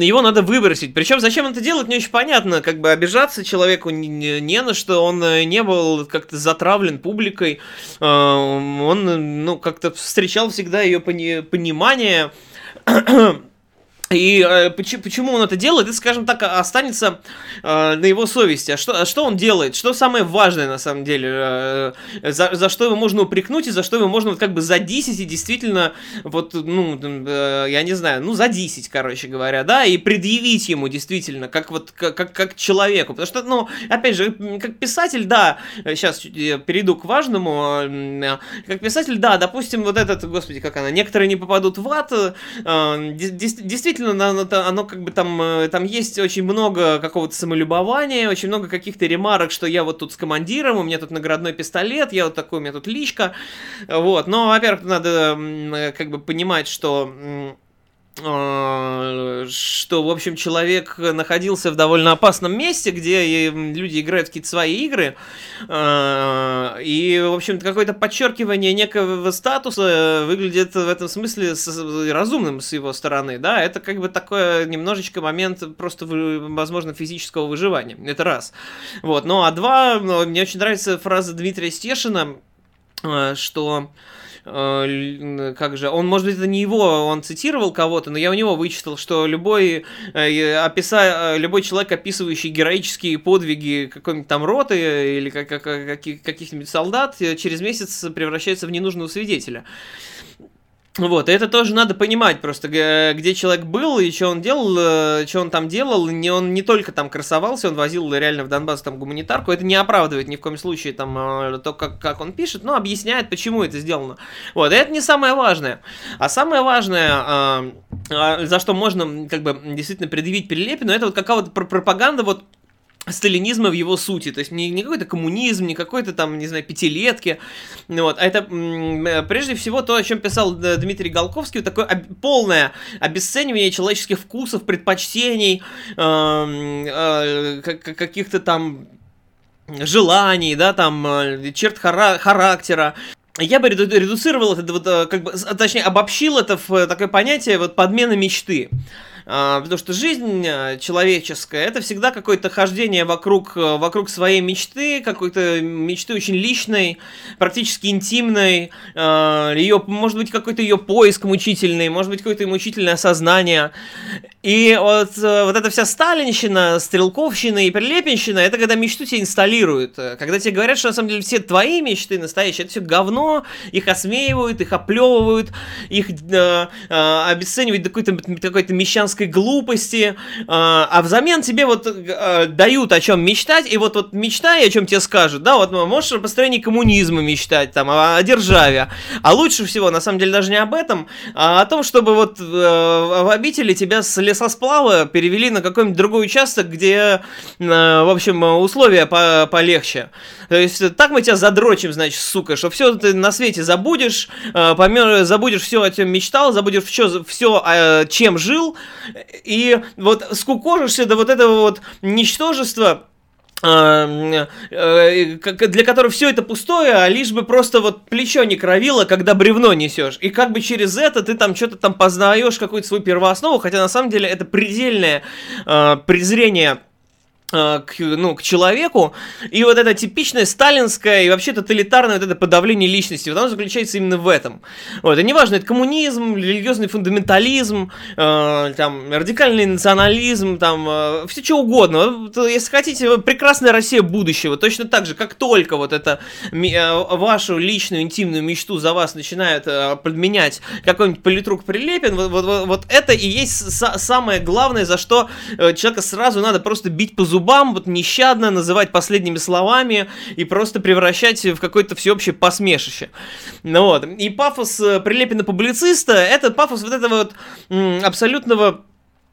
его надо выбросить. Причем зачем это делать, не очень понятно. Как бы обижаться человеку не, не на что. Он э, не был как-то затравлен публикой. Э, он, ну, как-то встречал всегда ее пони понимание. И э, почему, он это делает, это, скажем так, останется э, на его совести. А что, что он делает? Что самое важное, на самом деле? Э, за, за что его можно упрекнуть и за что его можно вот как бы задисить и действительно, вот, ну, э, я не знаю, ну, задисить, короче говоря, да, и предъявить ему действительно, как вот, как, как, как человеку. Потому что, ну, опять же, как писатель, да, сейчас я перейду к важному, э, как писатель, да, допустим, вот этот, господи, как она, некоторые не попадут в ад, э, действительно действительно, оно, как бы там, э, там есть очень много какого-то самолюбования, очень много каких-то ремарок, что я вот тут с командиром, у меня тут наградной пистолет, я вот такой, у меня тут личка, вот, но, во-первых, надо э, как бы понимать, что что, в общем, человек находился в довольно опасном месте, где люди играют какие-то свои игры, а, и, в общем, какое-то подчеркивание некого статуса выглядит в этом смысле разумным с его стороны, да, это как бы такой немножечко момент просто, возможно, физического выживания, это раз. Вот, ну, а два, мне очень нравится фраза Дмитрия Стешина, а, что Э, как же, он, может быть, это не его, он цитировал кого-то, но я у него вычитал, что любой, э, описа, э, любой человек, описывающий героические подвиги какой-нибудь там роты или как, как, каких-нибудь солдат, через месяц превращается в ненужного свидетеля. Вот, и это тоже надо понимать просто, где человек был и что он делал, э, что он там делал. Не, он не только там красовался, он возил реально в Донбасс там гуманитарку. Это не оправдывает ни в коем случае там э, то, как, как он пишет, но объясняет, почему это сделано. Вот, и это не самое важное. А самое важное, а, за что можно как бы действительно предъявить Прилепину, это вот какая-то пропаганда вот сталинизма в его сути, то есть не, не какой-то коммунизм, не какой-то там, не знаю, пятилетки, вот, а это э, прежде всего то, о чем писал э, Дмитрий Голковский, такое об, полное обесценивание человеческих вкусов, предпочтений, э, э, каких-то там желаний, да, там, э, черт хара характера, я бы реду редуцировал это, вот, как бы, точнее, обобщил это в такое понятие вот подмена мечты. А, потому что жизнь э, человеческая это всегда какое-то хождение вокруг, э, вокруг своей мечты, какой-то мечты очень личной, практически интимной, а, ее, может быть, какой-то ее поиск мучительный, может быть, какое-то мучительное осознание. И вот, э, вот эта вся сталинщина, стрелковщина и прилепенщина, это когда мечту тебе инсталируют. Когда тебе говорят, что на самом деле все твои мечты настоящие, это все говно, их осмеивают, их оплевывают, их э, э, обесценивают до какой-то какой мещанской глупости, э, а взамен тебе вот э, дают о чем мечтать, и вот, вот мечтай, о чем тебе скажут, да, вот можешь о построении коммунизма мечтать, там, о, о державе, а лучше всего, на самом деле, даже не об этом, а о том, чтобы вот э, в обители тебя с лесосплава перевели на какой-нибудь другой участок, где, э, в общем, условия по полегче. То есть так мы тебя задрочим, значит, сука, что все ты на свете забудешь, э, помер, забудешь все, о чем мечтал, забудешь все, все э, чем жил, и вот скукожишься до вот этого вот ничтожества, для которого все это пустое, а лишь бы просто вот плечо не кровило, когда бревно несешь. И как бы через это ты там что-то там познаешь, какую-то свою первооснову, хотя на самом деле это предельное э, презрение Э, к, ну, к человеку, и вот это типичное сталинское и вообще тоталитарное вот это подавление личности, вот оно заключается именно в этом. Вот, и неважно, это коммунизм, религиозный фундаментализм, э, там, радикальный национализм, там, э, все что угодно. Вот, если хотите, прекрасная Россия будущего, точно так же, как только вот это э, вашу личную интимную мечту за вас начинает э, подменять какой-нибудь политрук Прилепин, вот, вот, вот это и есть самое главное, за что э, человека сразу надо просто бить по зубам зубам, вот нещадно называть последними словами и просто превращать в какое-то всеобщее посмешище. Ну вот. И пафос э, Прилепина публициста, это пафос вот этого вот абсолютного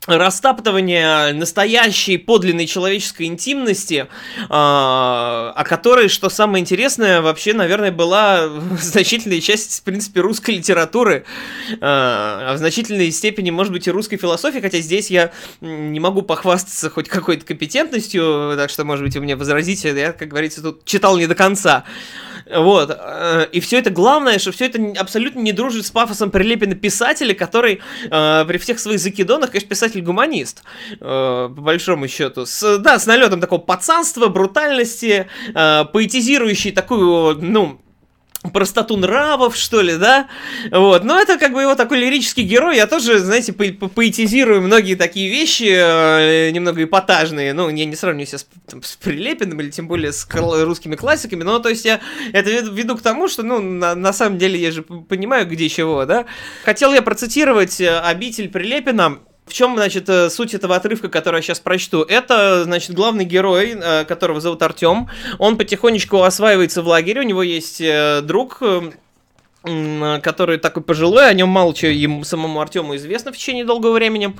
растаптывание настоящей подлинной человеческой интимности, а, о которой, что самое интересное, вообще, наверное, была значительная часть, в принципе, русской литературы, а, а в значительной степени, может быть, и русской философии, хотя здесь я не могу похвастаться хоть какой-то компетентностью, так что, может быть, вы мне возразите, я, как говорится, тут читал не до конца. Вот. Э, и все это главное, что все это абсолютно не дружит с пафосом Прилепина писателя, который э, при всех своих закидонах, конечно, писатель-гуманист, э, по большому счету. С, да, с налетом такого пацанства, брутальности, поэтизирующий такую, ну, простоту нравов, что ли, да? Вот, но это как бы его такой лирический герой, я тоже, знаете, по по поэтизирую многие такие вещи, э, немного эпатажные, ну, я не сравниваю себя с, там, с Прилепиным или тем более с русскими классиками, но, то есть, я это веду к тому, что, ну, на, на самом деле, я же понимаю, где чего, да? Хотел я процитировать э, «Обитель Прилепина», в чем, значит, э, суть этого отрывка, который я сейчас прочту? Это, значит, главный герой, э, которого зовут Артем. Он потихонечку осваивается в лагере, у него есть э, друг, который такой пожилой, о нем мало чего ему самому Артему известно в течение долгого времени.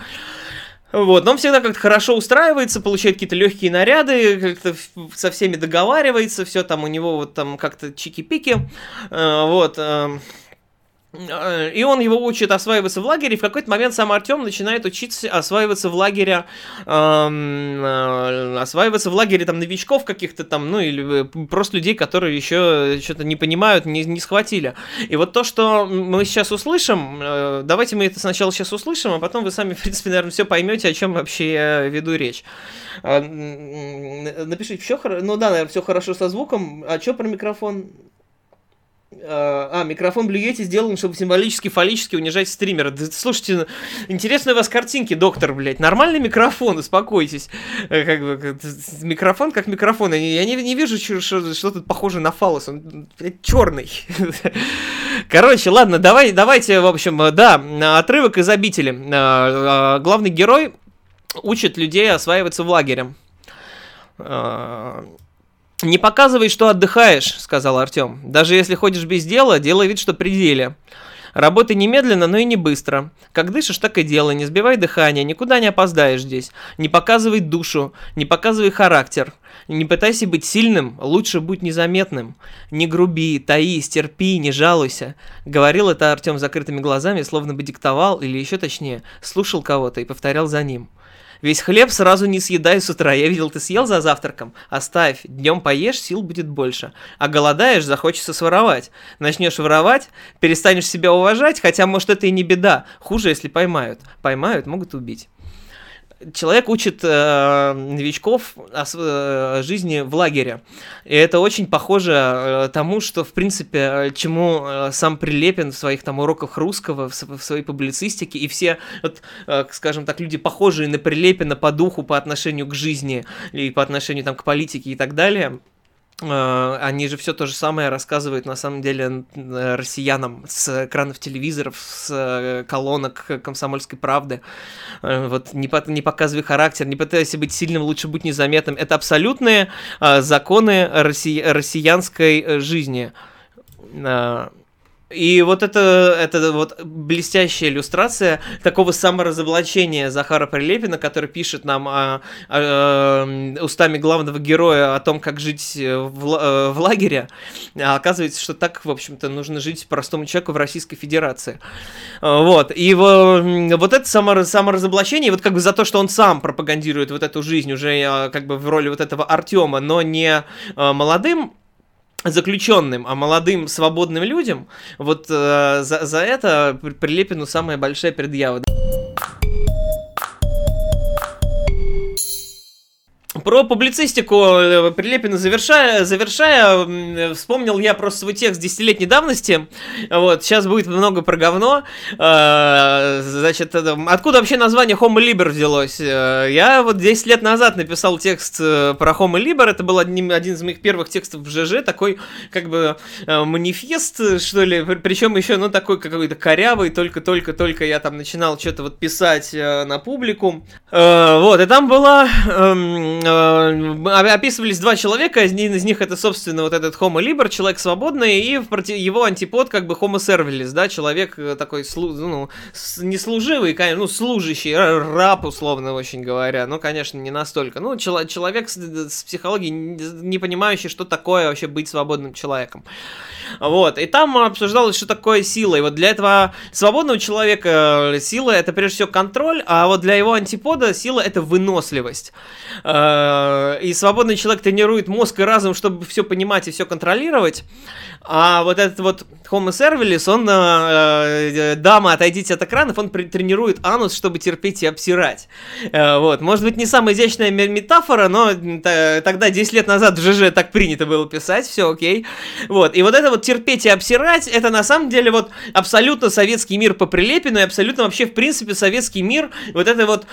Вот, но он всегда как-то хорошо устраивается, получает какие-то легкие наряды, как-то со всеми договаривается, все там у него вот там как-то чики-пики, вот. Э, и он его учит осваиваться в лагере, и в какой-то момент сам Артем начинает учиться осваиваться в лагере, эм, э, осваиваться в лагере там новичков каких-то там, ну или э, просто людей, которые еще что-то не понимают, не, не схватили. И вот то, что мы сейчас услышим, э, давайте мы это сначала сейчас услышим, а потом вы сами, в принципе, наверное, все поймете, о чем вообще я веду речь. Э, напишите, все хорошо, ну да, наверное, все хорошо со звуком, а что про микрофон? А, а, микрофон Yeti сделан, чтобы символически, фаллически унижать стримера. Да, слушайте, интересные у вас картинки, доктор, блядь. Нормальный микрофон, успокойтесь. Э, как бы, микрофон как микрофон. Я не, не вижу, что, что, тут похоже на фалос. Он, блядь, черный. Короче, ладно, давай, давайте, в общем, да, отрывок из обители. А, а, главный герой учит людей осваиваться в лагере. «Не показывай, что отдыхаешь», — сказал Артем. «Даже если ходишь без дела, делай вид, что пределе. Работай немедленно, но и не быстро. Как дышишь, так и делай. Не сбивай дыхание, никуда не опоздаешь здесь. Не показывай душу, не показывай характер. Не пытайся быть сильным, лучше будь незаметным. Не груби, таись, терпи, не жалуйся. Говорил это Артем закрытыми глазами, словно бы диктовал, или еще точнее, слушал кого-то и повторял за ним. Весь хлеб сразу не съедай с утра. Я видел, ты съел за завтраком. Оставь. Днем поешь, сил будет больше. А голодаешь, захочется своровать. Начнешь воровать, перестанешь себя уважать, хотя, может, это и не беда. Хуже, если поймают. Поймают, могут убить человек учит э, новичков о, э, жизни в лагере. И это очень похоже э, тому, что, в принципе, чему э, сам Прилепин в своих там уроках русского, в, в своей публицистике, и все, вот, э, скажем так, люди, похожие на Прилепина по духу, по отношению к жизни, и по отношению там, к политике и так далее, Э, они же все то же самое рассказывают на самом деле россиянам с экранов телевизоров, с э, колонок комсомольской правды. Э, вот не, по, не показывай характер, не пытайся быть сильным, лучше быть незаметным. Это абсолютные законы росси, россиянской жизни. И вот это, это вот блестящая иллюстрация такого саморазоблачения Захара Прилепина, который пишет нам о, о, о, устами главного героя о том, как жить в, э, в лагере. А оказывается, что так, в общем-то, нужно жить простому человеку в Российской Федерации. Вот. И вот это само, саморазоблачение, вот как бы за то, что он сам пропагандирует вот эту жизнь уже э, как бы в роли вот этого Артема, но не э, молодым заключенным, а молодым свободным людям, вот э, за, за это Прилепину самая большая предъява. Про публицистику э, Прилепина завершая, завершая, вспомнил я просто свой текст десятилетней давности. Вот, сейчас будет много про говно. А, значит, откуда вообще название Homo Liber взялось? Э, я вот 10 лет назад написал текст э, про Homo Liber. Это был одним, один из моих первых текстов в ЖЖ. Такой, как бы, манифест, что ли. Причем еще, ну, такой какой-то корявый. Только-только-только я там начинал что-то вот писать на публику. Вот, и там была эм, Э, описывались два человека, один из них это, собственно, вот этот Homo Liber, человек свободный, и его антипод как бы Homo Servilis, да, человек э, такой, ну, не служивый, ну, служащий, раб, условно, очень говоря, ну, конечно, не настолько, ну, человек с, с психологией, не понимающий, что такое вообще быть свободным человеком. Вот, и там обсуждалось, что такое сила, и вот для этого свободного человека э, сила это прежде всего контроль, а вот для его антипода сила это выносливость. э, и свободный человек тренирует мозг и разум, чтобы все понимать и все контролировать, а вот этот вот Homo servilis, он, э, дама, отойдите от экранов, он тренирует анус, чтобы терпеть и обсирать. Вот, может быть, не самая изящная метафора, но тогда, 10 лет назад в ЖЖ так принято было писать, все окей. Вот, и вот это вот терпеть и обсирать, это на самом деле вот абсолютно советский мир по Прилепину и абсолютно вообще, в принципе, советский мир, вот это вот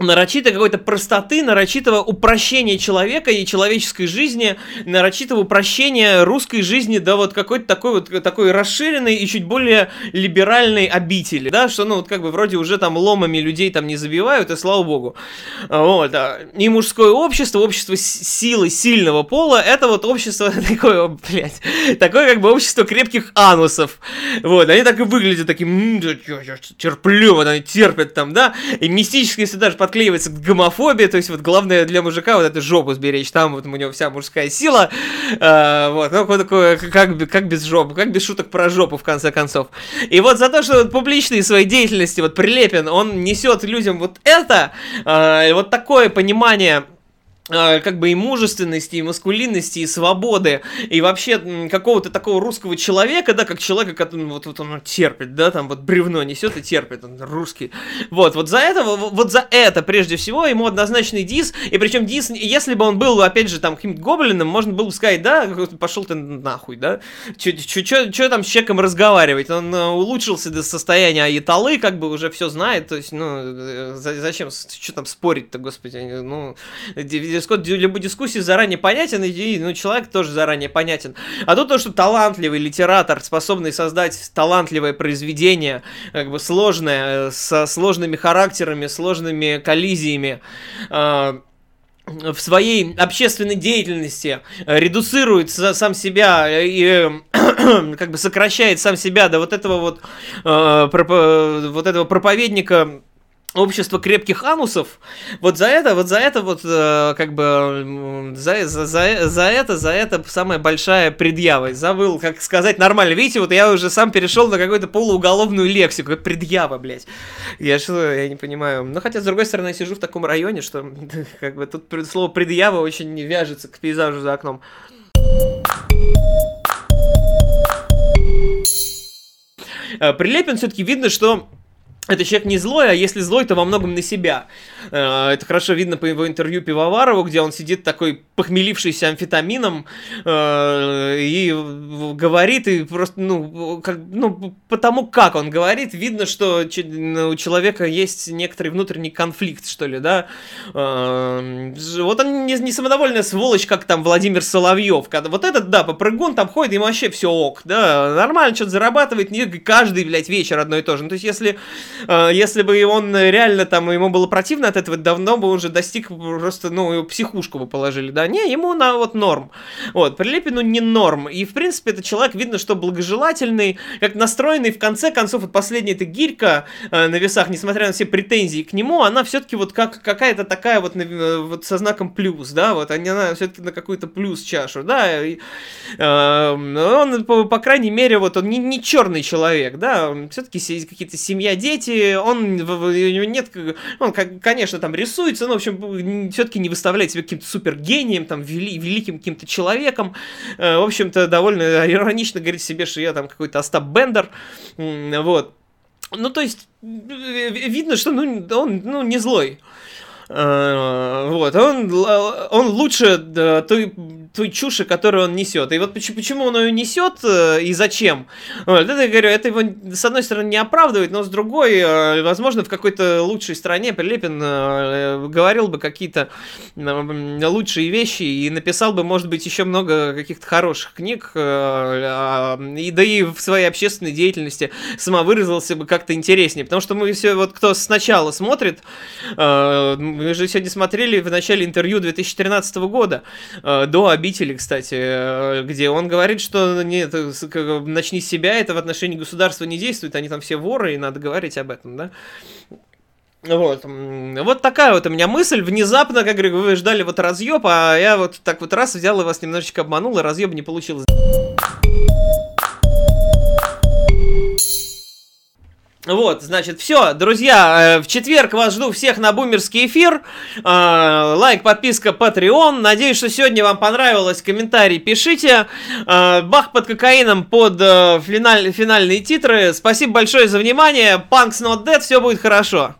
нарочитой какой-то простоты, нарочитого упрощения человека и человеческой жизни, нарочитого упрощения русской жизни до вот какой-то такой вот такой расширенной и чуть более либеральной обители, да, что ну вот как бы вроде уже там ломами людей там не забивают, и слава богу. Вот, а. И мужское общество, общество силы сильного пола, это вот общество такое, блядь, такое как бы общество крепких анусов. Вот, они так и выглядят таким, терплю, вот они терпят там, да, и мистически, если даже под подклеивается к гомофобии, то есть вот главное для мужика вот эту жопу сберечь, там вот у него вся мужская сила, э, вот, ну, такое, как, как без жопы, как без шуток про жопу, в конце концов. И вот за то, что вот, публичные своей деятельности, вот Прилепин, он несет людям вот это, э, вот такое понимание как бы и мужественности, и маскулинности, и свободы, и вообще какого-то такого русского человека, да, как человека, который вот, вот он терпит, да, там вот бревно несет и терпит, он русский. Вот, вот за это, вот за это, прежде всего, ему однозначный дис, и причем дис, если бы он был, опять же, там, каким-то гоблином, можно было бы сказать, да, пошел ты нахуй, да, что там с человеком разговаривать, он э, улучшился до состояния аяталы, как бы уже все знает, то есть, ну, э, зачем, что там спорить-то, господи, ну, исход любой дискуссии заранее понятен, и ну, человек тоже заранее понятен. А тут то, что талантливый литератор, способный создать талантливое произведение, как бы сложное, э, со сложными характерами, сложными коллизиями, э, в своей общественной деятельности редуцирует сам себя и как бы сокращает сам себя до вот этого вот, э, вот этого проповедника общество крепких анусов, вот за это, вот за это вот, э, как бы, за, за, за, за это, за это самая большая предъява. Забыл, как сказать нормально. Видите, вот я уже сам перешел на какую-то полууголовную лексику. Предъява, блядь. Я что, я не понимаю. Ну, хотя, с другой стороны, я сижу в таком районе, что, как бы, тут слово предъява очень не вяжется к пейзажу за окном. Э, Прилепин все-таки видно, что это человек не злой, а если злой, то во многом на себя. Э, это хорошо видно по его интервью Пивоварову, где он сидит такой похмелившийся амфетамином э, и говорит, и просто, ну, как, ну, потому как он говорит, видно, что у человека есть некоторый внутренний конфликт, что ли, да. Э, вот он не, не самодовольная сволочь, как там Владимир Соловьев. Когда, вот этот, да, попрыгун там ходит, ему вообще все ок, да, нормально что-то зарабатывает, не каждый, блядь, вечер одно и то же. Ну, то есть, если, если бы он реально там, ему было противно от этого, давно бы уже достиг просто, ну, психушку бы положили, да, не, ему на вот норм. Вот, Прилепину не норм. И, в принципе, это человек, видно, что благожелательный, как настроенный, в конце концов, вот последняя эта гирька э, на весах, несмотря на все претензии к нему, она все-таки вот как какая-то такая вот, э, вот со знаком плюс, да, вот она все-таки на какую-то плюс чашу, да, и, э, он, по, по крайней мере, вот он не, не черный человек, да, все-таки какие-то семья, дети, он, у него нет, он, конечно, там рисуется, но, в общем, все-таки не выставляет себя каким-то супергением, там, вели, великим каким-то человеком. Э, в общем-то, довольно иронично говорить себе, что я там какой-то Остап Бендер. Вот. Ну, то есть, видно, что ну, он ну, не злой. Э, вот, он, он лучше той, той чуши, которую он несет. И вот почему, почему он ее несет э, и зачем? Вот, это, я говорю, это его, с одной стороны, не оправдывает, но с другой, э, возможно, в какой-то лучшей стране Прилепин говорил бы какие-то лучшие вещи и написал бы, может быть, еще много каких-то хороших книг, а, и да и в своей общественной деятельности самовыразился бы как-то интереснее. Потому что мы все, вот кто сначала смотрит, мы же сегодня смотрели в начале интервью 2013 года, э, до обители, кстати, э, где он говорит, что нет, начни с себя, это в отношении государства не действует, они там все воры, и надо говорить об этом, да. Вот. Вот такая вот у меня мысль. Внезапно, как говорю, вы ждали вот разъеб, а я вот так вот раз взял и вас немножечко обманул, и разъеб не получилось. Вот, значит, все, друзья, э, в четверг вас жду всех на бумерский эфир. Э, лайк, подписка, Patreon. Надеюсь, что сегодня вам понравилось. Комментарий пишите. Э, бах под кокаином под финаль, финальные титры. Спасибо большое за внимание. Punks not dead, все будет хорошо.